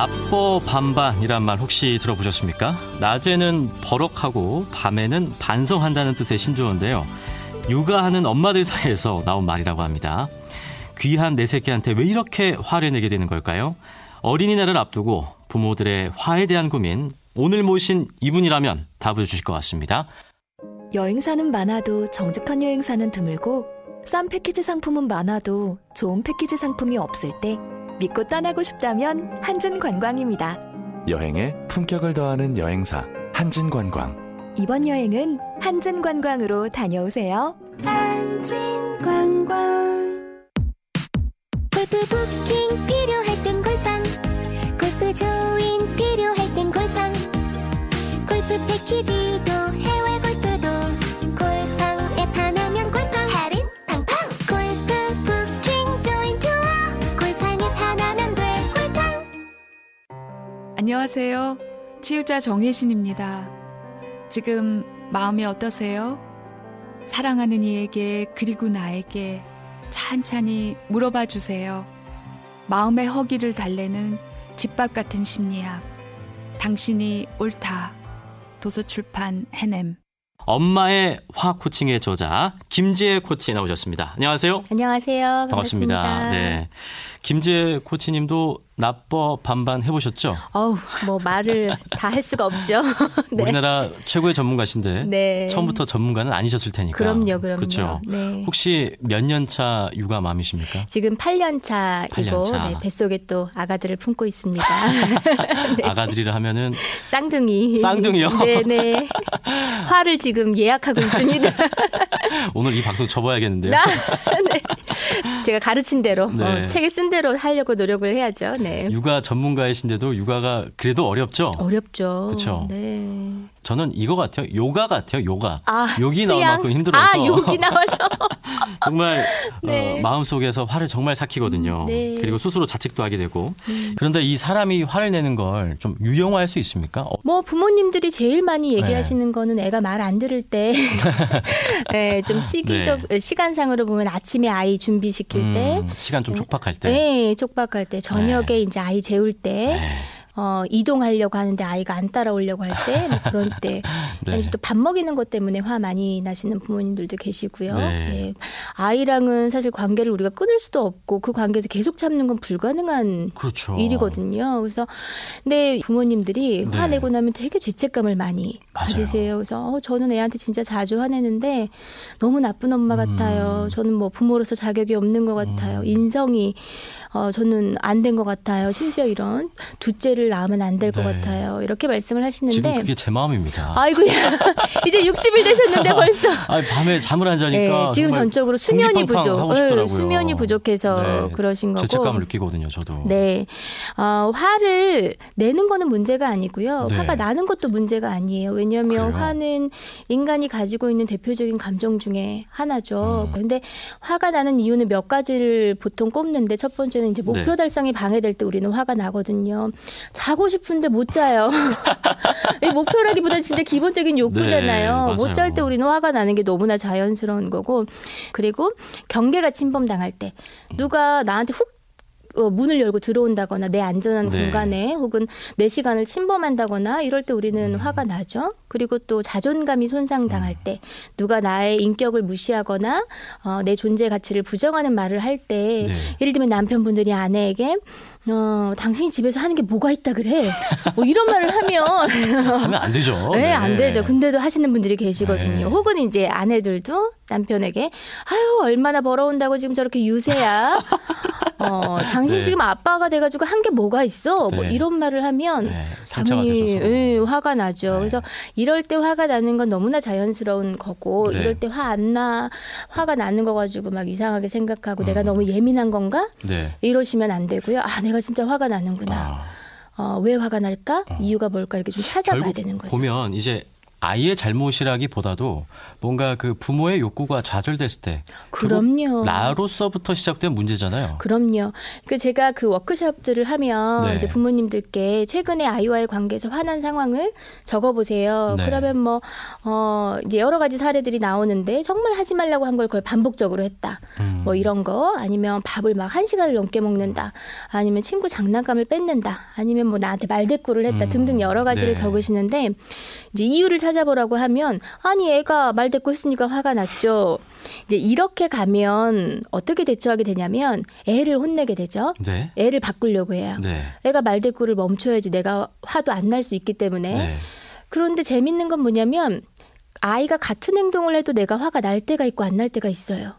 나뻐 반반이란 말 혹시 들어보셨습니까? 낮에는 버럭하고 밤에는 반성한다는 뜻의 신조어인데요. 육아하는 엄마들 사이에서 나온 말이라고 합니다. 귀한 내 새끼한테 왜 이렇게 화를 내게 되는 걸까요? 어린이날을 앞두고 부모들의 화에 대한 고민 오늘 모신 이분이라면 답을 주실 것 같습니다. 여행사는 많아도 정직한 여행사는 드물고 싼 패키지 상품은 많아도 좋은 패키지 상품이 없을 때 믿고 떠나고 싶다면 한진관광입니다. 여행에 품격을 더하는 여행사 한진관광. 이번 여행은 한진관광으로 다녀오세요. 한진관광. 골프 부킹 필요할 땐 골방 골프 조인 필요할 땐 골방 골프 패키지도 해 안녕하세요. 치유자 정혜신입니다. 지금 마음이 어떠세요? 사랑하는 이에게 그리고 나에게 찬찬히 물어봐 주세요. 마음의 허기를 달래는 집밥 같은 심리학. 당신이 옳다. 도서출판 해냄. 엄마의 화 코칭의 저자 김지혜 코치 나오셨습니다. 안녕하세요. 안녕하세요. 반갑습니다. 반갑습니다. 네. 김지혜 코치님도 나뻐 반반 해보셨죠? 어우, 뭐 말을 다 할 수가 없죠. 네. 우리나라 최고의 전문가신데 네. 처음부터 전문가는 아니셨을 테니까. 그럼요, 그럼요. 그렇죠. 네. 혹시 몇 년 차 육아 맘이십니까? 지금 8년 차이고 8년 차. 네, 뱃속에 또 아가들을 품고 있습니다. 네. 아가들이라 하면은 쌍둥이. 쌍둥이요? 네, 네. 화를 지금 예약하고 있습니다. 오늘 이 방송 접어야겠는데요. 나- 네. 제가 가르친 대로 네. 어, 책에 쓴 대로 하려고 노력을 해야죠. 네. 육아 전문가이신데도 육아가 그래도 어렵죠? 어렵죠. 그쵸. 네. 저는 이거 같아요. 요가 같아요. 요가. 아, 욕이 나올 수양? 만큼 힘들어서. 아, 욕이 나와서. 정말 네. 어, 마음속에서 화를 정말 삭히거든요. 네. 그리고 스스로 자책도 하게 되고. 그런데 이 사람이 화를 내는 걸 좀 유용화할 수 있습니까? 어, 뭐 부모님들이 제일 많이 네. 얘기하시는 거는 애가 말 안 들을 때, 네, 좀 시기적 시간상으로 보면 아침에 아이 준비시킬 때, 음, 시간 좀 촉박할 때. 네, 촉박할 때, 저녁에 네. 이제 아이 재울 때, 네. 어, 이동하려고 하는데 아이가 안 따라오려고 할 때, 뭐 그런 때, 네. 또밥 먹이는 것 때문에 화 많이 나시는 부모님들도 계시고요. 네. 예. 아이랑은 사실 관계를 우리가 끊을 수도 없고 그 관계에서 계속 참는 건 불가능한 그렇죠. 일이거든요. 그래서 근데 부모님들이 네. 화내고 나면 되게 죄책감을 많이 맞아요. 가지세요. 그래서 어, 저는 애한테 진짜 자주 화내는데 너무 나쁜 엄마 음. 같아요. 저는 뭐 부모로서 자격이 없는 것 같아요. 인성이 어, 저는 안 된 것 같아요. 심지어 이런 둘째를 낳으면 안 될것 네. 같아요. 이렇게 말씀을 지금 하시는데 그게 제 마음입니다. 아이고 이제 60일 되셨는데 벌써 아니, 밤에 잠을 안 자니까 네, 지금 전적으로 수면이 부족. 네, 수면이 부족해서 네. 그러신 거고. 죄책감을 느끼거든요, 저도. 네, 어, 화를 내는 거는 문제가 아니고요. 네. 화가 나는 것도 문제가 아니에요. 왜냐하면 그래요? 화는 인간이 가지고 있는 대표적인 감정 중에 하나죠. 음. 근데 화가 나는 이유는 몇 가지를 보통 꼽는데 첫 번째 는 이제 목표 네. 달성이 방해될 때 우리는 화가 나거든요. 자고 싶은데 못 자요. 이 목표라기보다 진짜 기본적인 네, 욕구잖아요. 맞아요. 못 잘 때 우리는 화가 나는 게 너무나 자연스러운 거고 그리고 경계가 침범당할 때 누가 나한테 훅 어, 문을 열고 들어온다거나 내 안전한 네. 공간에 혹은 내 시간을 침범한다거나 이럴 때 우리는 음. 화가 나죠. 그리고 또 자존감이 손상당할 때 누가 나의 인격을 무시하거나 어, 내 존재 가치를 부정하는 말을 할때 네. 예를 들면 남편분들이 아내에게 어, 당신이 집에서 하는 게 뭐가 있다 그래. 뭐 이런 말을 하면 하면 안 되죠. 네, 안 되죠. 근데도 하시는 분들이 계시거든요. 네. 혹은 이제 아내들도 남편에게 아유 얼마나 벌어온다고 지금 저렇게 유세야. 어, 당신 네. 지금 아빠가 돼가지고 한 게 뭐가 있어? 뭐 네. 이런 말을 하면 네, 당연히. 서로. 예, 화가 나죠. 네. 그래서 이럴 때 화가 나는 건 너무나 자연스러운 거고 네. 이럴 때 화 안 나, 화가 나는 거 가지고 막 이상하게 생각하고 내가 음. 너무 예민한 건가? 네. 이러시면 안 되고요. 아, 내가 진짜 화가 나는구나. 아, 어, 왜 화가 날까? 어. 이유가 뭘까? 이렇게 좀 찾아봐야 되는 거죠. 보면 이제 아이의 잘못이라기보다도 뭔가 그 부모의 욕구가 좌절됐을 때 그럼요. 나로서부터 시작된 문제잖아요. 그럼요. 그 제가 그 워크숍들을 하면 네. 이제 부모님들께 최근에 아이와의 관계에서 화난 상황을 적어보세요. 네. 그러면 뭐, 어, 이제 여러 가지 사례들이 나오는데 정말 하지 말라고 한 걸 그걸 반복적으로 했다. 음. 뭐 이런 거 아니면 밥을 막 한 시간을 넘게 먹는다. 아니면 친구 장난감을 뺏는다. 아니면 뭐 나한테 말대꾸를 했다. 음. 등등 여러 가지를 네. 적으시는데 이제 이유를 찾 아보라고 하면 아니 애가 말대꾸 했으니까 화가 났죠. 이제 이렇게 가면 어떻게 대처하게 되냐면 애를 혼내게 되죠. 네. 애를 바꾸려고 해요. 네. 애가 말 대꾸를 멈춰야지 내가 화도 안 날 수 있기 때문에. 네. 그런데 재밌는 건 뭐냐면 아이가 같은 행동을 해도 내가 화가 날 때가 있고 안 날 때가 있어요.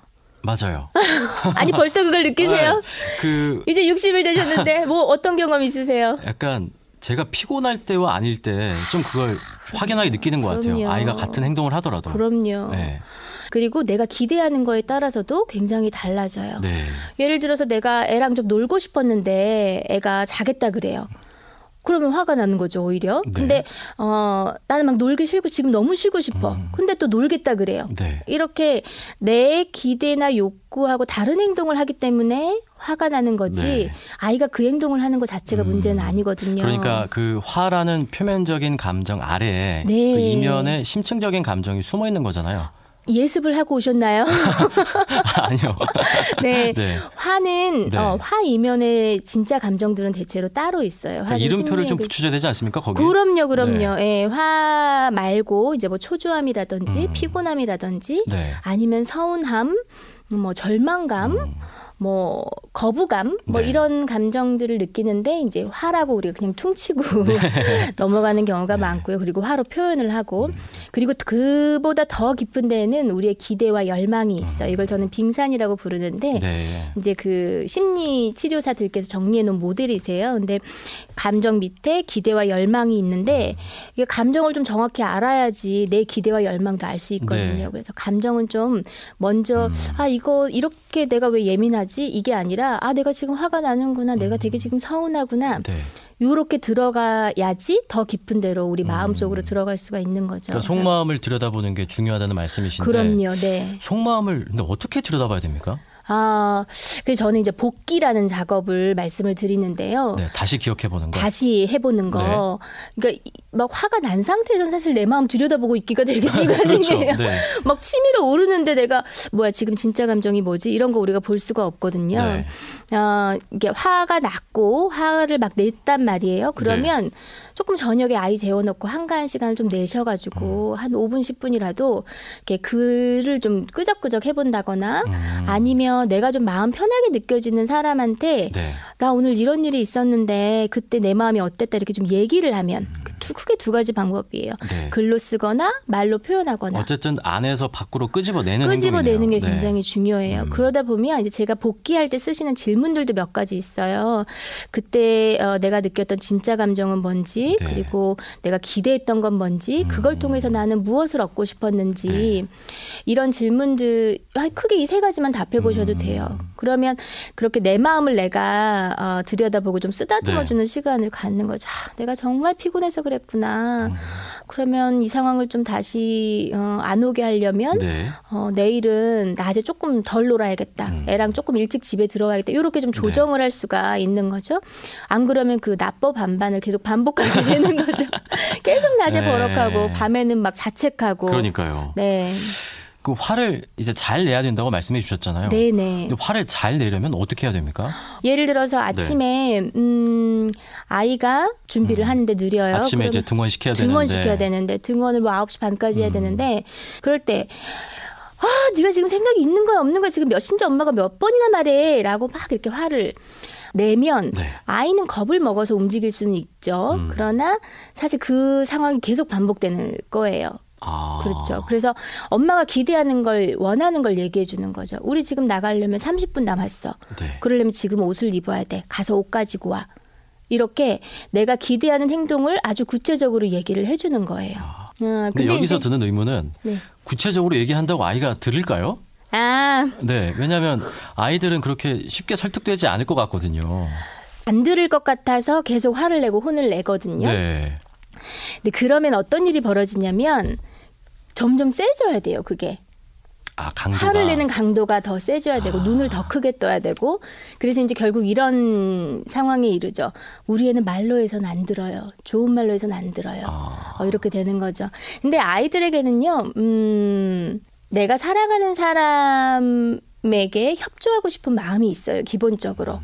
맞아요. 아니 벌써 그걸 느끼세요? 네. 그 이제 60일 되셨는데 뭐 어떤 경험 있으세요? 약간 제가 피곤할 때와 아닐 때 좀 그걸 확연하게 느끼는 것 같아요. 그럼요. 아이가 같은 행동을 하더라도. 그럼요. 네. 그리고 내가 기대하는 거에 따라서도 굉장히 달라져요. 네. 예를 들어서 내가 애랑 좀 놀고 싶었는데 애가 자겠다 그래요. 그러면 화가 나는 거죠, 오히려. 네. 근데 어 나는 막 놀기 싫고 지금 너무 쉬고 싶어. 음. 근데 또 놀겠다 그래요. 네. 이렇게 내 기대나 욕구하고 다른 행동을 하기 때문에 화가 나는 거지 네. 아이가 그 행동을 하는 것 자체가 음. 문제는 아니거든요. 그러니까 그 화라는 표면적인 감정 아래에 네. 그 이면에 심층적인 감정이 숨어 있는 거잖아요. 예습을 하고 오셨나요? 아니요. 네. 네. 화는 네. 어, 화 이면의 진짜 감정들은 대체로 따로 있어요. 그러니까 이름표를 좀 심리학의- 붙여줘야 되지 않습니까? 거기. 그럼요, 그럼요. 예, 화 말고 이제 뭐 초조함이라든지 음. 피곤함이라든지 네. 아니면 서운함, 뭐 절망감, 음. 뭐 거부감, 뭐 네. 이런 감정들을 느끼는데 이제 화라고 우리가 그냥 퉁치고 네. 넘어가는 경우가 많고요. 그리고 화로 표현을 하고 음. 그리고 그보다 더 깊은 데에는 우리의 기대와 열망이 있어. 요 이걸 저는 빙산이라고 부르는데 음. 네. 이제 그 심리 치료사들께서 정리해 놓은 모델이세요. 근데 감정 밑에 기대와 열망이 있는데 이게 감정을 좀 정확히 알아야지 내 기대와 열망도 알 수 있거든요. 네. 그래서 감정은 좀 먼저 아 이거 이렇게 내가 왜 예민하지 이게 아니라 아 내가 지금 화가 나는구나 내가 되게 지금 서운하구나 네. 요렇게 들어가야지 더 깊은 데로 우리 마음 속으로 들어갈 수가 있는 거죠. 그러니까 속마음을 들여다보는 게 중요하다는 말씀이신데. 그럼요, 네. 속마음을 근데 어떻게 들여다봐야 됩니까? 아, 그 저는 이제 복기라는 작업을 말씀을 드리는데요. 네, 다시 기억해 보는 거. 다시 해보는 거. 그러니까 이- 막 화가 난 상태에서는 사실 내 마음 들여다보고 있기가 되게 그렇죠. 불가능해요. 네. 막 치밀어 오르는데 내가 뭐야 지금 진짜 감정이 뭐지 이런 거 우리가 볼 수가 없거든요. 네. 어, 이게 화가 났고 화를 막 냈단 말이에요. 그러면 네. 조금 저녁에 아이 재워놓고 한가한 시간을 좀 음. 내셔가지고 한 5분 10분이라도 이렇게 글을 좀 끄적끄적 해본다거나 음. 아니면 내가 좀 마음 편하게 느껴지는 사람한테 네. 나 오늘 이런 일이 있었는데 그때 내 마음이 어땠다 이렇게 좀 얘기를 하면 그 두- 크게 두 가지 방법이에요. 네. 글로 쓰거나 말로 표현하거나 어쨌든 안에서 밖으로 끄집어내는 끄집어내는 게 행동이네요. 네. 굉장히 중요해요. 음. 그러다 보면 이제 제가 복귀할 때 쓰시는 질문들도 몇 가지 있어요. 그때 어, 내가 느꼈던 진짜 감정은 뭔지 네. 그리고 내가 기대했던 건 뭔지 그걸 음. 통해서 나는 무엇을 얻고 싶었는지 네. 이런 질문들 아, 크게 이 세 가지만 답해 보셔도 음. 돼요. 그러면 그렇게 내 마음을 내가 어, 들여다보고 좀 쓰다듬어 네. 주는 시간을 갖는 거죠. 아, 내가 정말 피곤해서 그 랬구나. 음. 그러면 이 상황을 좀 다시 어, 안 오게 하려면 네. 어, 내일은 낮에 조금 덜 놀아야겠다. 음. 애랑 조금 일찍 집에 들어와야겠다. 이렇게 좀 조정을 할 수가 있는 거죠. 안 그러면 그 나법 반반을 계속 반복하게 되는 거죠. 계속 낮에 네. 버럭하고 밤에는 막 자책하고. 그러니까요. 네. 그 화를 이제 잘 내야 된다고 말씀해 주셨잖아요. 네네. 근데 화를 잘 내려면 어떻게 해야 됩니까? 예를 들어서 아침에 음 아이가 준비를 하는데 느려요. 네. 아침에 이제 등원 시켜야 등원 되는데. 시켜야 되는데 등원을 뭐 9시 반까지 해야 음. 되는데 그럴 때 아, 네가 지금 생각이 있는 거야, 없는 거야? 지금 몇 시인지 엄마가 몇 번이나 말해라고 막 이렇게 화를 내면 네. 아이는 겁을 먹어서 움직일 수는 있죠. 음. 그러나 사실 그 상황이 계속 반복되는 거예요. 아. 그렇죠. 그래서 엄마가 기대하는 걸 원하는 걸 얘기해 주는 거죠. 우리 지금 나가려면 30분 남았어. 네. 그러려면 지금 옷을 입어야 돼. 가서 옷 가지고 와. 이렇게 내가 기대하는 행동을 아주 구체적으로 얘기를 해 주는 거예요. 어, 아. 근데, 여기서 이제- 드는 의문은 네. 구체적으로 얘기한다고 아이가 들을까요? 아, 네. 왜냐하면 아이들은 그렇게 쉽게 설득되지 않을 것 같거든요. 안 들을 것 같아서 계속 화를 내고 혼을 내거든요. 네. 근데 그러면 어떤 일이 벌어지냐면 점점 세져야 돼요. 그게 아, 강도가. 화를 내는 강도가 더 세져야 되고 아. 눈을 더 크게 떠야 되고 그래서 이제 결국 이런 상황에 이르죠. 우리 애는 말로 해서는 안 들어요. 좋은 말로 해서는 안 들어요. 아. 어, 이렇게 되는 거죠. 근데 아이들에게는요, 음, 내가 사랑하는 사람에게 협조하고 싶은 마음이 있어요, 기본적으로.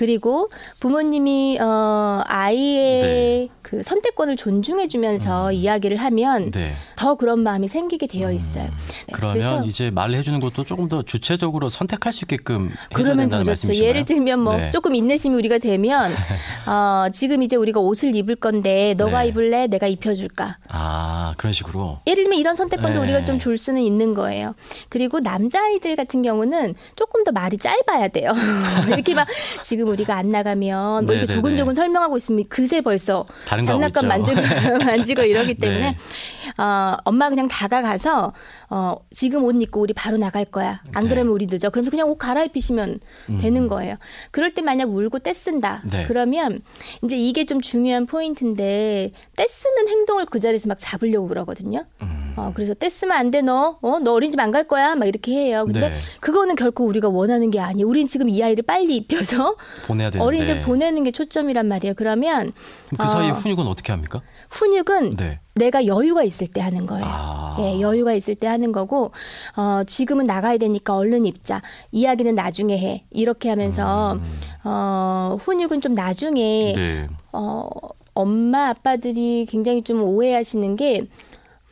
그리고 부모님이 어 아이의 네. 그 선택권을 존중해주면서 이야기를 하면 네. 더 그런 마음이 생기게 되어 있어요. 네, 그러면 이제 말을 해주는 것도 조금 더 주체적으로 선택할 수 있게끔 더 된다는. 말씀이신가요? 예를 들면 뭐 네. 조금 인내심이 우리가 되면 어, 지금 이제 우리가 옷을 입을 건데 너가 네. 입을래? 내가 입혀줄까? 아 그런 식으로 예를 들면 이런 선택권도 네. 우리가 좀 줄 수는 있는 거예요. 그리고 남자 아이들 같은 경우는 조금 더 말이 짧아야 돼요. 이렇게 막 지금 우리가 안 나가면 뭐 이렇게. 조근조근 설명하고 있으면 그새 벌써 장난감. 만들고 만지고 이러기 때문에 네. 어, 엄마 그냥 다가가서 어, 지금 옷 입고 우리 바로 나갈 거야. 안 네. 그러면 우리 늦어. 그러면서 그냥 옷 갈아입히시면 되는 거예요. 그럴 때 만약 울고 떼쓴다. 네. 그러면 이제 이게 좀 중요한 포인트인데 떼쓰는 행동을 그 자리에서 막 잡으려고 그러거든요. 음. 어, 그래서 떼쓰면 안 돼, 너. 어, 너 어린이집 안 갈 거야. 막 이렇게 해요. 근데 네. 그거는 결코 우리가 원하는 게 아니에요. 우린 지금 이 아이를 빨리 입혀서 보내야 되는데 어린이집 보내는 게 초점이란 말이에요. 그러면 그 사이에 어. 훈육은 어떻게 합니까? 훈육은 네. 내가 여유가 있을 때 하는 거예요. 아. 예, 여유가 있을 때 하는 거고, 어, 지금은 나가야 되니까 얼른 입자. 이야기는 나중에 해. 이렇게 하면서, 어, 훈육은 좀 나중에, 음. 네. 어, 엄마, 아빠들이 굉장히 좀 오해하시는 게,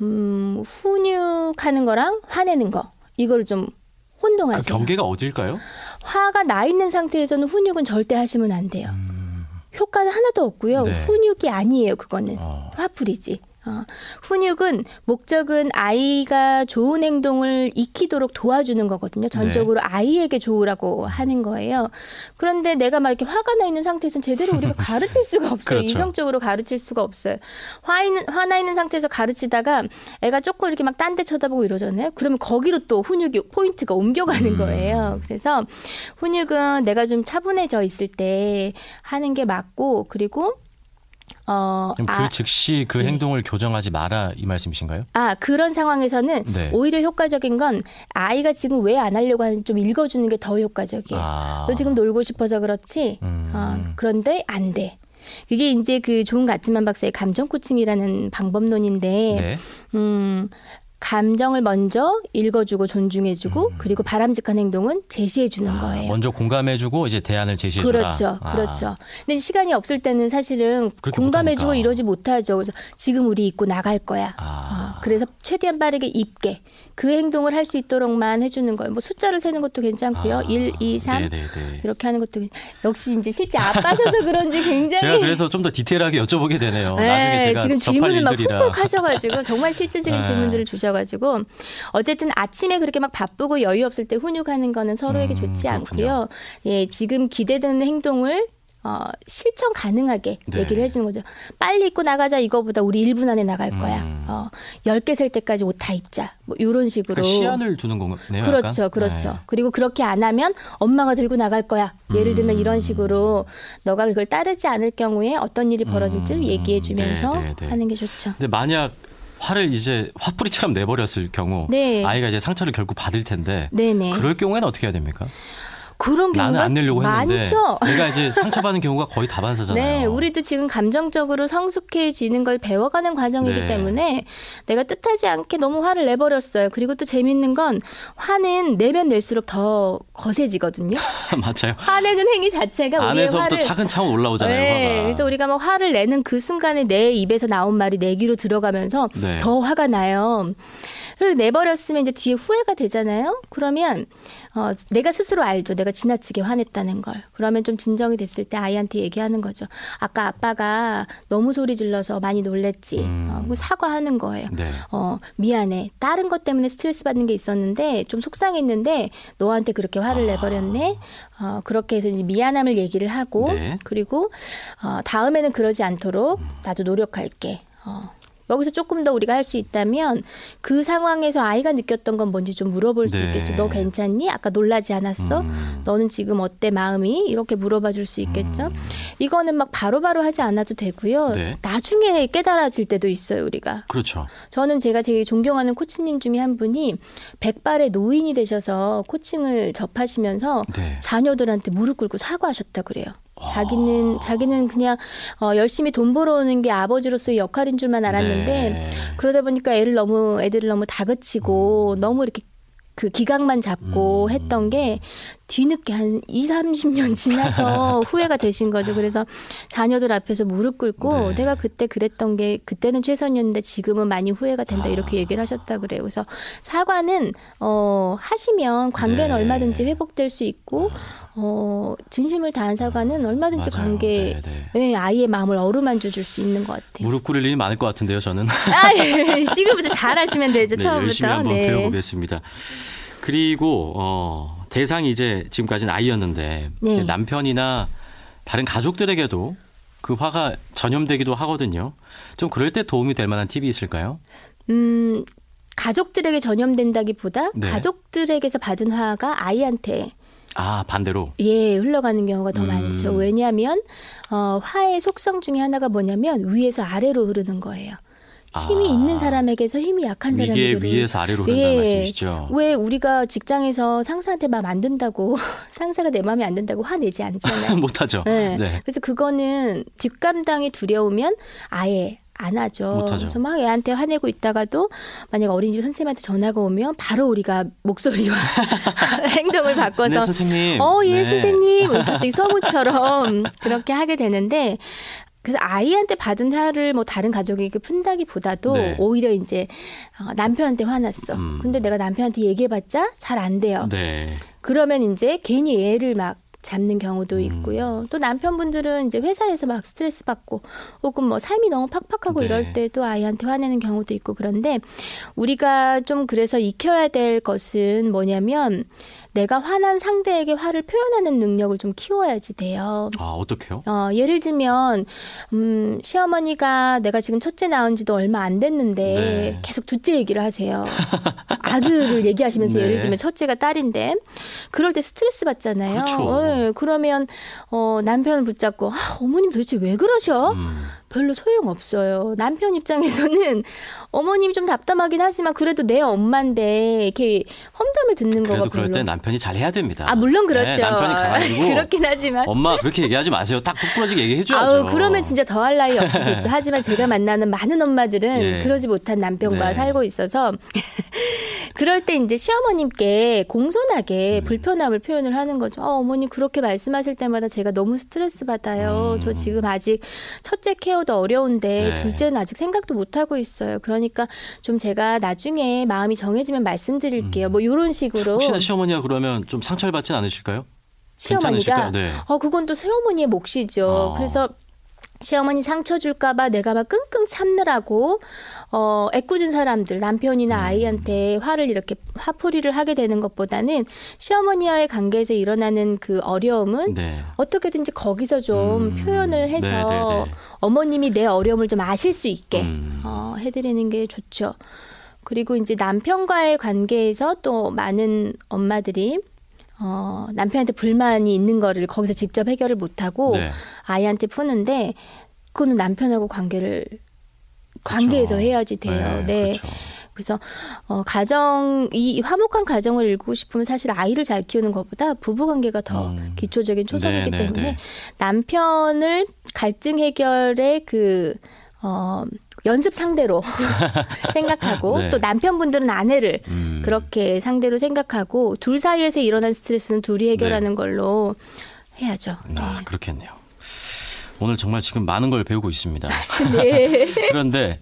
음, 훈육하는 거랑 화내는 거. 이걸 좀그 혼동하세요. 경계가 어딜까요? 화가 나 있는 상태에서는 훈육은 절대 하시면 안 돼요. 효과는 하나도 없고요. 음. 네. 훈육이 아니에요, 그거는. 어. 화풀이지. 어. 훈육은 목적은 아이가 좋은 행동을 익히도록 도와주는 거거든요. 전적으로 아이에게 좋으라고 하는 거예요. 그런데 내가 막 이렇게 화가 나 있는 상태에서는 제대로 우리가 가르칠 수가 없어요. 그렇죠. 이성적으로 가르칠 수가 없어요. 화 있는 화나 있는 상태에서 가르치다가 애가 조금 이렇게 막 딴 데 쳐다보고 이러잖아요. 그러면 거기로 또 훈육이 포인트가 옮겨가는 음. 거예요. 그래서 훈육은 내가 좀 차분해져 있을 때 하는 게 맞고 그리고 어, 그럼 그 아, 즉시 그 행동을 교정하지 마라 이 말씀이신가요? 아, 그런 상황에서는 네. 오히려 효과적인 건 아이가 지금 왜 안 하려고 하는지 좀 읽어주는 게 더 효과적이에요. 아. 너 지금 놀고 싶어서 그렇지? 음. 어, 그런데 안 돼. 그게 이제 그 좋은 가츠만 박사의 감정 코칭이라는 방법론인데, 네. 음, 감정을 먼저 읽어주고 존중해주고 그리고 바람직한 행동은 제시해주는 음. 아, 거예요. 먼저 공감해주고 이제 대안을 제시해줘라. 그렇죠, 아. 그렇죠. 근데 시간이 없을 때는 사실은 공감해주고. 이러지 못하죠. 그래서 지금 우리 입고 나갈 거야. 아. 어, 그래서 최대한 빠르게 입게 그 행동을 할 수 있도록만 해주는 거예요. 뭐 숫자를 세는 것도 괜찮고요. 아. 일, 이, 삼 네네네. 이렇게 하는 것도 괜- 역시 이제 실제 아빠셔서 그런지 굉장히 제가 그래서 좀 더 디테일하게 여쭤보게 되네요. 나중에 네, 제가 지금 질문을 막. 훅훅 하셔가지고 정말 실질적인 네. 질문들을 주셔가지고 어쨌든 아침에 그렇게 막 바쁘고 여유 없을 때 훈육하는 거는 서로에게 음, 좋지 그렇군요. 않고요. 예, 지금 기대되는 행동을 어, 실천 가능하게 네. 얘기를 해주는 거죠. 빨리 입고 나가자 이거보다 우리 1분 안에 나갈 거야. 음. 어, 10개 셀 때까지 옷 다 입자. 뭐 이런 식으로. 그러니까 시안을 두는 거네요. 그렇죠, 약간? 그렇죠. 네. 그리고 그렇게 안 하면 엄마가 들고 나갈 거야. 예를 들면 음. 이런 식으로 너가 그걸 따르지 않을 경우에 어떤 일이 벌어질지를 음. 얘기해 주면서 네, 네, 네. 하는 게 좋죠. 근데 만약 화를 이제 화풀이처럼 내버렸을 경우 네. 아이가 이제 상처를 결국 받을 텐데 네네. 그럴 경우에는 어떻게 해야 됩니까? 그런 경우가 나는 안 내려고 했는데 많죠. 내가 이제 상처받는 경우가 거의 다반사잖아요. 네, 우리도 지금 감정적으로 성숙해지는 걸 배워가는 과정이기 네. 때문에 내가 뜻하지 않게 너무 화를 내버렸어요. 그리고 또 재밌는 건 화는 내면 낼수록 더 거세지거든요. 맞아요. 화내는 행위 자체가 우리의 화를 차근차근 올라오잖아요. 네, 화가. 그래서 우리가 막 화를 내는 그 순간에 내 입에서 나온 말이 내 귀로 들어가면서 네. 더 화가 나요. 그리고 내버렸으면 이제 뒤에 후회가 되잖아요. 그러면 어, 내가 스스로 알죠. 내가 지나치게 화냈다는 걸. 그러면 좀 진정이 됐을 때 아이한테 얘기하는 거죠. 아까 아빠가 너무 소리 질러서 많이 놀랬지. 음. 어, 사과하는 거예요. 네. 어, 미안해. 다른 것 때문에 스트레스 받는 게 있었는데 좀 속상했는데 너한테 그렇게 화를 내버렸네. 어, 그렇게 해서 이제 미안함을 얘기를 하고 네. 그리고 어, 다음에는 그러지 않도록 나도 노력할게. 어, 여기서 조금 더 우리가 할 수 있다면 그 상황에서 아이가 느꼈던 건 뭔지 좀 물어볼 수 네. 있겠죠. 너 괜찮니? 아까 놀라지 않았어? 음. 너는 지금 어때 마음이? 이렇게 물어봐 줄 수 있겠죠. 이거는 막 바로 바로 하지 않아도 되고요. 네. 나중에 깨달아질 때도 있어요, 우리가. 그렇죠. 저는 제가 되게 존경하는 코치님 중에 한 분이 백발의 노인이 되셔서 코칭을 접하시면서 네. 자녀들한테 무릎 꿇고 사과하셨다 그래요. 아. 자기는 자기는 그냥 어, 열심히 돈 벌어오는 게 아버지로서의 역할인 줄만 알았는데 네. 그러다 보니까 애를 너무 애들을 너무 다그치고 너무 이렇게 그 기각만 잡고 음. 했던 게 뒤늦게 한 2, 30년 지나서 후회가 되신 거죠. 그래서 자녀들 앞에서 무릎 꿇고 네. 내가 그때 그랬던 게 그때는 최선이었는데 지금은 많이 후회가 된다 아. 이렇게 얘기를 하셨다 그래요. 그래서 사과는 어 하시면 관계는 네. 아. 얼마든지 회복될 수 있고 어 진심을 다한 사과는 얼마든지 맞아요. 관계 네, 네. 예, 아이의 마음을 어루만져 줄 수 있는 것 같아요. 무릎 꿇을 일이 많을 것 같은데요, 저는. 아, 예. 지금부터 잘하시면 되죠. 네, 처음부터. 열심히 한번 네. 배워보겠습니다. 그리고 어, 대상이 이제 지금까지는 아이였는데 네. 이제 남편이나 다른 가족들에게도 그 화가 전염되기도 하거든요. 좀 그럴 때 도움이 될 만한 팁이 있을까요? 음, 가족들에게 전염된다기보다 네. 가족들에게서 받은 화가 아이한테 아 반대로. 예 흘러가는 경우가 더 음. 많죠. 왜냐하면 어, 화의 속성 중에 하나가 뭐냐면 위에서 아래로 흐르는 거예요. 힘이 아. 있는 사람에게서 힘이 약한 사람에게 위에서 아래로 예. 말씀이시죠? 왜 우리가 직장에서 상사한테 마음 안 든다고 상사가 내 마음에 안 든다고 화내지 않잖아요. 못하죠. 네. 네. 그래서 그거는 뒷감당이 두려우면 아예 안 하죠. 못하죠. 그래서 막 애한테 화내고 있다가도 만약 어린이집 선생님한테 전화가 오면 바로 우리가 목소리와 행동을 바꿔서 네, 선생님. 어, 예, 네. 선생님. 갑자기 서구처럼 그렇게 하게 되는데 그래서 아이한테 받은 화를 뭐 다른 가족에게 푼다기보다도 네. 오히려 이제 어, 남편한테 화났어. 음. 근데 내가 남편한테 얘기해봤자 잘 안 돼요. 네. 그러면 이제 괜히 애를 막 잡는 음. 경우도 있고요. 또 남편분들은 이제 회사에서 막 스트레스 받고 혹은 뭐 삶이 너무 팍팍하고 네. 이럴 때또 아이한테 화내는 경우도 있고 그런데 우리가 좀 그래서 익혀야 될 것은 뭐냐면 내가 화난 상대에게 화를 표현하는 능력을 좀 키워야지 돼요. 아 어떻게요? 어, 예를 들면, 음, 시어머니가 내가 지금 첫째 낳은 지도 얼마 안 됐는데 네. 계속 둘째 얘기를 하세요. 아들을 얘기하시면서 네. 예를 들면 첫째가 딸인데 그럴 때 스트레스 받잖아요. 그렇죠. 예, 그러면, 어, 남편을 붙잡고, 아, 어머님 도대체 왜 그러셔? 음. 별로 소용없어요. 남편 입장에서는 어머님이 좀 답답하긴 하지만 그래도 내 엄마인데 이렇게 험담을 듣는 거가 그래도 그럴. 때 남편이 잘 해야 됩니다. 아, 물론 그렇죠. 네, 남편이 가가지고 그렇긴 하지만. 엄마 그렇게 얘기하지 마세요. 딱 똑부러지게 얘기해 줘야죠. 아우 그러면 진짜 더할 나위 없이 좋죠. 하지만 제가 만나는 많은 엄마들은 예. 그러지 못한 남편과 네. 살고 있어서 그럴 때 이제 시어머님께 공손하게 음. 불편함을 표현을 하는 거죠. 어, 어머니 그렇게 말씀하실 때마다 제가 너무 스트레스 받아요. 음. 저 지금 아직 첫째 케어 도 어려운데 네. 둘째는 아직 생각도 못 하고 있어요. 그러니까 좀 제가 나중에 마음이 정해지면 말씀드릴게요. 뭐 이런 식으로 음. 혹시나 시어머니가 그러면 좀 상처를 받진 않으실까요? 시어머니가? 네. 어 그건 또 새어머니의 몫이죠. 어. 그래서 시어머니 상처 줄까봐 내가 막 끙끙 참느라고 어 애꿎은 사람들 남편이나 음. 아이한테 화를 이렇게 화풀이를 하게 되는 것보다는 시어머니와의 관계에서 일어나는 그 어려움은 네. 어떻게든지 거기서 좀 음. 표현을 해서 네, 네, 네. 어머님이 내 어려움을 좀 아실 수 있게 음. 어, 해드리는 게 좋죠. 그리고 이제 남편과의 관계에서 또 많은 엄마들이 어, 남편한테 불만이 있는 거를 거기서 직접 해결을 못하고 네. 아이한테 푸는데 그거는 남편하고 관계를 관계에서 그렇죠. 해야지 돼요. 네. 그렇죠. 그래서 어 가정 이 화목한 가정을 이루고 싶으면 사실 아이를 잘 키우는 것보다 부부 관계가 더 음. 기초적인 초석이기 네, 네, 때문에 네. 남편을 갈등 해결의 그 어, 연습 상대로 생각하고 네. 또 남편분들은 아내를 음. 그렇게 상대로 생각하고 둘 사이에서 일어난 스트레스는 둘이 해결하는 걸로 해야죠. 아, 그렇겠네요. 오늘 정말 지금 많은 걸 배우고 있습니다. 네. 그런데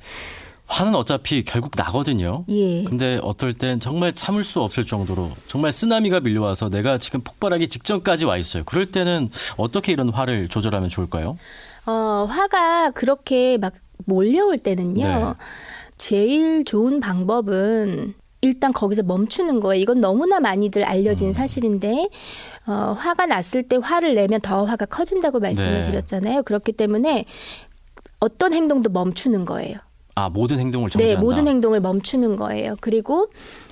화는 어차피 결국 나거든요. 예. 근데 어떨 땐 정말 참을 수 없을 정도로 정말 쓰나미가 밀려와서 내가 지금 폭발하기 직전까지 와 있어요. 그럴 때는 어떻게 이런 화를 조절하면 좋을까요? 어, 화가 그렇게 막 몰려올 때는요. 네. 제일 좋은 방법은 일단 거기서 멈추는 거예요. 이건 너무나 많이들 음. 알려진 사실인데, 어, 화가 났을 때 화를 내면 더 화가 커진다고 말씀을 네. 드렸잖아요. 그렇기 때문에 어떤 행동도 멈추는 거예요. 아 모든 행동을 정지한다. 네, 모든 행동을 멈추는 거예요. 그리고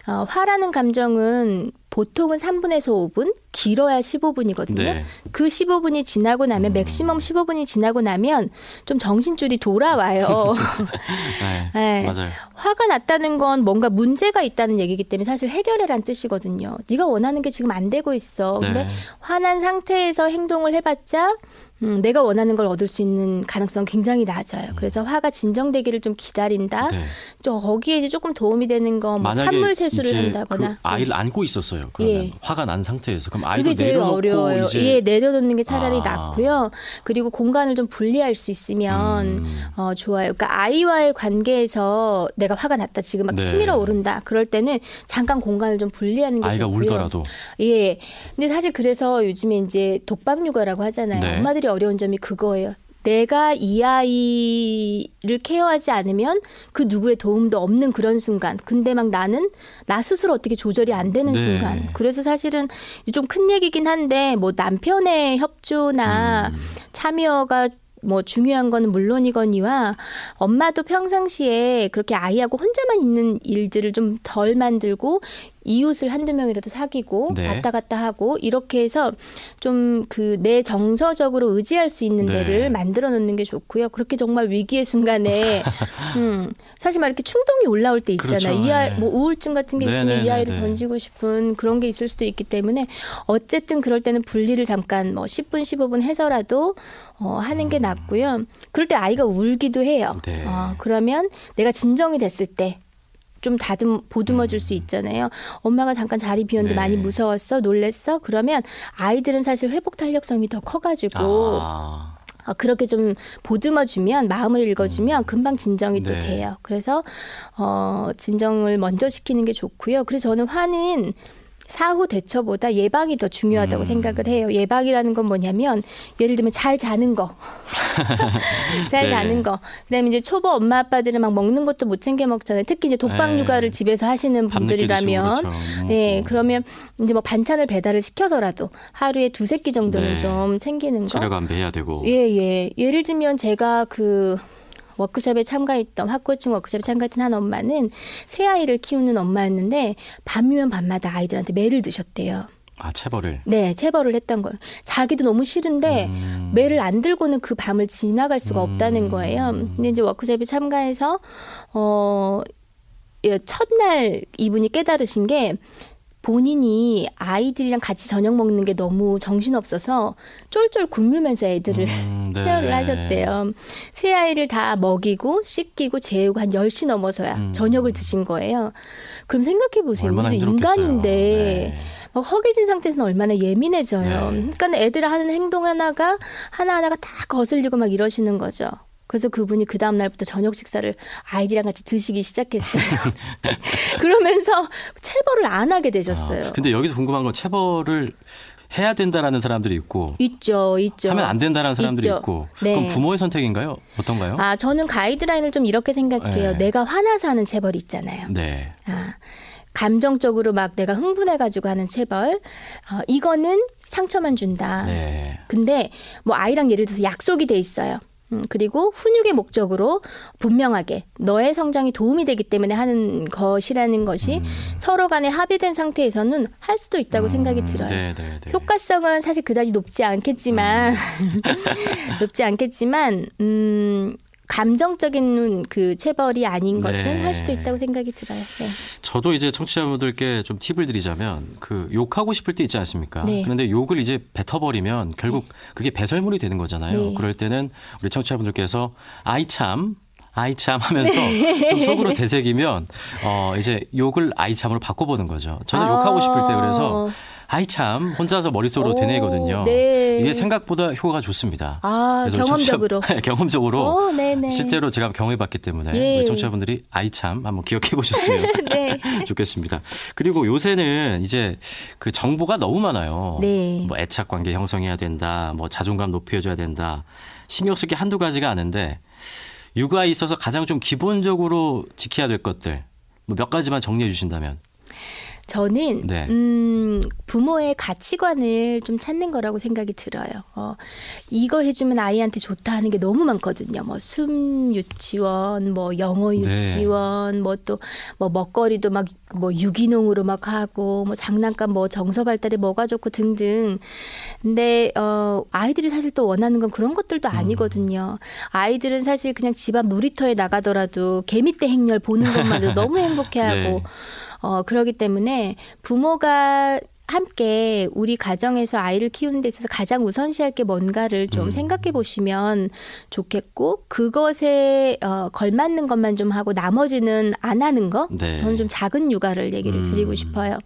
어, 화라는 감정은 보통은 3분에서 5분, 길어야 15분이거든요. 네. 그 15분이 지나고 나면 음. 맥시멈 15분이 지나고 나면 좀 정신줄이 돌아와요. 네, 네. 맞아요. 화가 났다는 건 뭔가 문제가 있다는 얘기이기 때문에 사실 해결해란 뜻이거든요. 네가 원하는 게 지금 안 되고 있어. 근데 네. 화난 상태에서 행동을 해봤자 음, 내가 원하는 걸 얻을 수 있는 가능성 굉장히 낮아요. 그래서 화가 진정되기를 좀 기다린다. 음. 네. 저 거기에 이제 조금 도움이 되는 건뭐 찬물 세수를 이제 한다거나 그 아이를 안고 있었어요. 그러면 예. 화가 난 상태에서 그럼 아이도 그게 제일 내려놓고 어려워요. 이제 예, 내려놓는 게 차라리 아. 낫고요. 그리고 공간을 좀 분리할 수 있으면 음. 어, 좋아요. 그러니까 아이와의 관계에서 내가 화가 났다. 지금 막 네. 치밀어 오른다. 그럴 때는 잠깐 공간을 좀 분리하는 게 아이가 좋고요. 울더라도 예. 근데 사실 그래서 요즘에 이제 독박 육아라고 하잖아요. 네. 엄마들이 어려운 점이 그거예요. 내가 이 아이를 케어하지 않으면 그 누구의 도움도 없는 그런 순간. 근데 막 나는 나 스스로 어떻게 조절이 안 되는 네. 순간. 그래서 사실은 좀 큰 얘기긴 한데 뭐 남편의 협조나 음. 참여가 뭐 중요한 거는 물론이거니와 엄마도 평상시에 그렇게 아이하고 혼자만 있는 일들을 좀 덜 만들고 이웃을 한두 명이라도 사귀고 네. 왔다 갔다 하고 이렇게 해서 좀 그 내 정서적으로 의지할 수 있는 네. 데를 만들어 놓는 게 좋고요. 그렇게 정말 위기의 순간에 음, 사실 막 이렇게 충동이 올라올 때 있잖아요. 그렇죠. 이 아이 네. 뭐 우울증 같은 게 네, 있으면 네, 이 아이를. 던지고 싶은 그런 게 있을 수도 있기 때문에 어쨌든 그럴 때는 분리를 잠깐 뭐 10분 15분 해서라도 어, 하는 게 낫고요. 그럴 때 아이가 울기도 해요. 음. 네. 어, 그러면 내가 진정이 됐을 때 좀 다듬 보듬어 줄 수 있잖아요. 엄마가 잠깐 자리 비웠는데 음. 네. 많이 무서웠어, 놀랬어. 그러면 아이들은 사실 회복 탄력성이 더 커가지고 아, 어, 그렇게 좀 보듬어 주면 마음을 읽어 주면 금방 진정이 또 네. 돼요. 그래서 어, 진정을 먼저 시키는 게 좋고요. 그래서 저는 화는 사후 대처보다 예방이 더 중요하다고 음. 생각을 해요. 예방이라는 건 뭐냐면 예를 들면 잘 자는 거. 잘 네. 자는 거. 그다음에 이제 초보 엄마 아빠들은 막 먹는 것도 못 챙겨 먹잖아요. 특히 이제 독박 네. 육아를 집에서 하시는 분들이라면 그렇죠. 못 네, 먹고. 그러면 이제 뭐 반찬을 배달을 시켜서라도 하루에 두세 끼 정도는 네. 좀 챙기는 거. 체력 안배해야 되고. 예, 예. 예를 들면 제가 그 워크숍에 참가했던 학고층 워크숍에 참가했던 한 엄마는 새 아이를 키우는 엄마였는데 밤이면 밤마다 아이들한테 매를 드셨대요. 아 체벌을. 네, 체벌을 했던 거예요. 자기도 너무 싫은데 음. 매를 안 들고는 그 밤을 지나갈 수가 음. 없다는 거예요. 근데 이제 워크숍에 참가해서 어 예, 첫날 이분이 깨달으신 게 본인이 아이들이랑 같이 저녁 먹는 게 너무 정신없어서 쫄쫄 굶으면서 애들을 음, 네. 케어를 하셨대요. 새 아이를 다 먹이고 씻기고 재우고 한 10시 넘어서야 음. 저녁을 드신 거예요. 그럼 생각해 보세요. 우리도 힘들었겠어요. 인간인데 네. 막 허기진 상태에서는 얼마나 예민해져요. 네. 그러니까 애들 하는 행동 하나가 하나하나가 다 거슬리고 막 이러시는 거죠. 그래서 그분이 그 다음 날부터 저녁 식사를 아이들이랑 같이 드시기 시작했어요. 그러면서 체벌을 안 하게 되셨어요. 아, 근데 여기서 궁금한 건 체벌을 해야 된다라는 사람들이 있고 있죠, 있죠. 하면 안 된다라는 사람들이 있죠. 있고 네. 그럼 부모의 선택인가요? 어떤가요? 아, 저는 가이드라인을 좀 이렇게 생각해요. 네. 내가 화나서 하는 체벌 있잖아요. 네. 아, 감정적으로 막 내가 흥분해가지고 하는 체벌. 어, 이거는 상처만 준다. 네. 근데 뭐 아이랑 예를 들어서 약속이 돼 있어요. 음, 그리고 훈육의 목적으로 분명하게 너의 성장이 도움이 되기 때문에 하는 것이라는 것이 서로 간에 합의된 상태에서는 할 수도 있다고 생각이 들어요. 네, 네, 네. 효과성은 사실 그다지 높지 않겠지만 높지 않겠지만 음 감정적인 그 체벌이 아닌 것은 네. 할 수도 있다고 생각이 들어요. 네. 저도 이제 청취자분들께 좀 팁을 드리자면 그 욕하고 싶을 때 있지 않습니까? 네. 그런데 욕을 이제 뱉어버리면 결국 그게 배설물이 되는 거잖아요. 네. 그럴 때는 우리 청취자분들께서 아이 참 아이 참 하면서 네. 좀 속으로 되새기면 어 이제 욕을 아이 참으로 바꿔보는 거죠. 저는 아. 욕하고 싶을 때 그래서 아이 참 혼자서 머릿속으로 오, 되뇌거든요. 네. 이게 생각보다 효과가 좋습니다. 아 경험적으로. 청취자- 경험적으로 오, 네네. 실제로 제가 경험해봤기 때문에 예. 우리 청취자분들이 아이 참 한번 기억해 보셨으면 네. 좋겠습니다. 그리고 요새는 이제 그 정보가 너무 많아요. 네. 뭐 애착 관계 형성해야 된다, 뭐 자존감 높여줘야 된다. 신경 쓸 게 한두 가지가 아닌데 육아에 있어서 가장 좀 기본적으로 지켜야 될 것들 뭐 몇 가지만 정리해 주신다면. 저는 네. 음, 부모의 가치관을 좀 찾는 거라고 생각이 들어요. 어, 이거 해주면 아이한테 좋다 하는 게 너무 많거든요. 뭐 숨 유치원, 뭐 영어 네. 유치원, 뭐또뭐 먹거리도 막 뭐 유기농으로 막 하고 뭐 장난감 뭐 정서 발달에 뭐가 좋고 등등. 근데 어 아이들이 사실 또 원하는 건 그런 것들도 아니거든요. 아이들은 사실 그냥 집앞 놀이터에 나가더라도 개미떼 행렬 보는 것만으로 너무 행복해하고 네. 어, 그러기 때문에 부모가 함께 우리 가정에서 아이를 키우는 데 있어서 가장 우선시할 게 뭔가를 좀 음. 생각해 보시면 좋겠고 그것에 어, 걸맞는 것만 좀 하고 나머지는 안 하는 거 네. 저는 좀 작은 육아를 얘기를 음. 드리고 싶어요.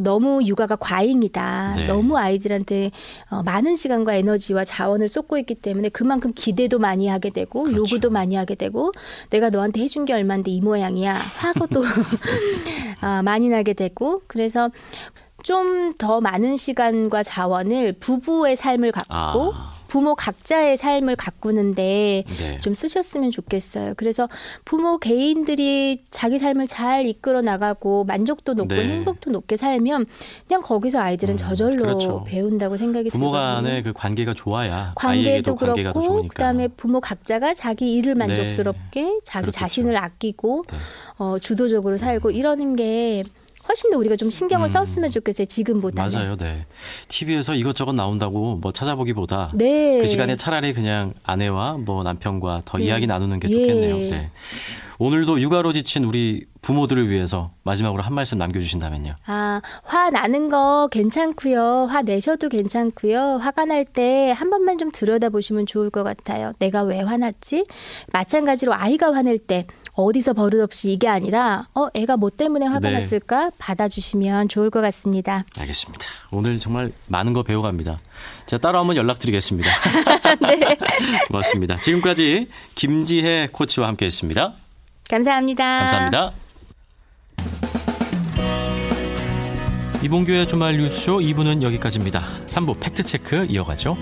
너무 육아가 과잉이다. 네. 너무 아이들한테 어, 많은 시간과 에너지와 자원을 쏟고 있기 때문에 그만큼 기대도 많이 하게 되고 그렇죠. 요구도 많이 하게 되고 내가 너한테 해준 게 얼만데 이 모양이야 하고 또 아, 많이 나게 되고 그래서 좀 더 많은 시간과 자원을 부부의 삶을 갖고 아. 부모 각자의 삶을 가꾸는데 네. 좀 쓰셨으면 좋겠어요. 그래서 부모 개인들이 자기 삶을 잘 이끌어 나가고 만족도 높고 네. 행복도 높게 살면 그냥 거기서 아이들은 음, 저절로 그렇죠. 배운다고 생각이 부모. 간의 그 관계가 좋아야 관계도 그렇고. 그다음에 부모 각자가 자기 일을 네. 만족스럽게 자기 그렇겠죠. 자신을 아끼고 네. 어, 주도적으로 살고 이러는 게 훨씬 더 우리가 좀 신경을 음. 썼으면 좋겠어요. 지금보다는. 맞아요, 네. TV에서 이것저것 나온다고 뭐 찾아보기보다 네. 그 시간에 차라리 그냥 아내와 뭐 남편과 더 네. 이야기 나누는 게 예. 좋겠네요. 네. 오늘도 육아로 지친 우리 부모들을 위해서 마지막으로 한 말씀 남겨주신다면요. 아, 화 나는 거 괜찮고요. 화 내셔도 괜찮고요. 화가 날 때 한 번만 좀 들여다보시면 좋을 것 같아요. 내가 왜 화났지? 마찬가지로 아이가 화낼 때 어디서 버릇없이 이게 아니라 어, 애가 뭐 때문에 화가 네. 났을까? 받아주시면 좋을 것 같습니다. 알겠습니다. 오늘 정말 많은 거 배워갑니다. 제가 따로 한번 연락드리겠습니다. 네. 고맙습니다. 지금까지 김지혜 코치와 함께했습니다. 감사합니다. 감사합니다. 이봉규의 주말 뉴스쇼 2부는 여기까지입니다. 3부 팩트체크 이어가죠.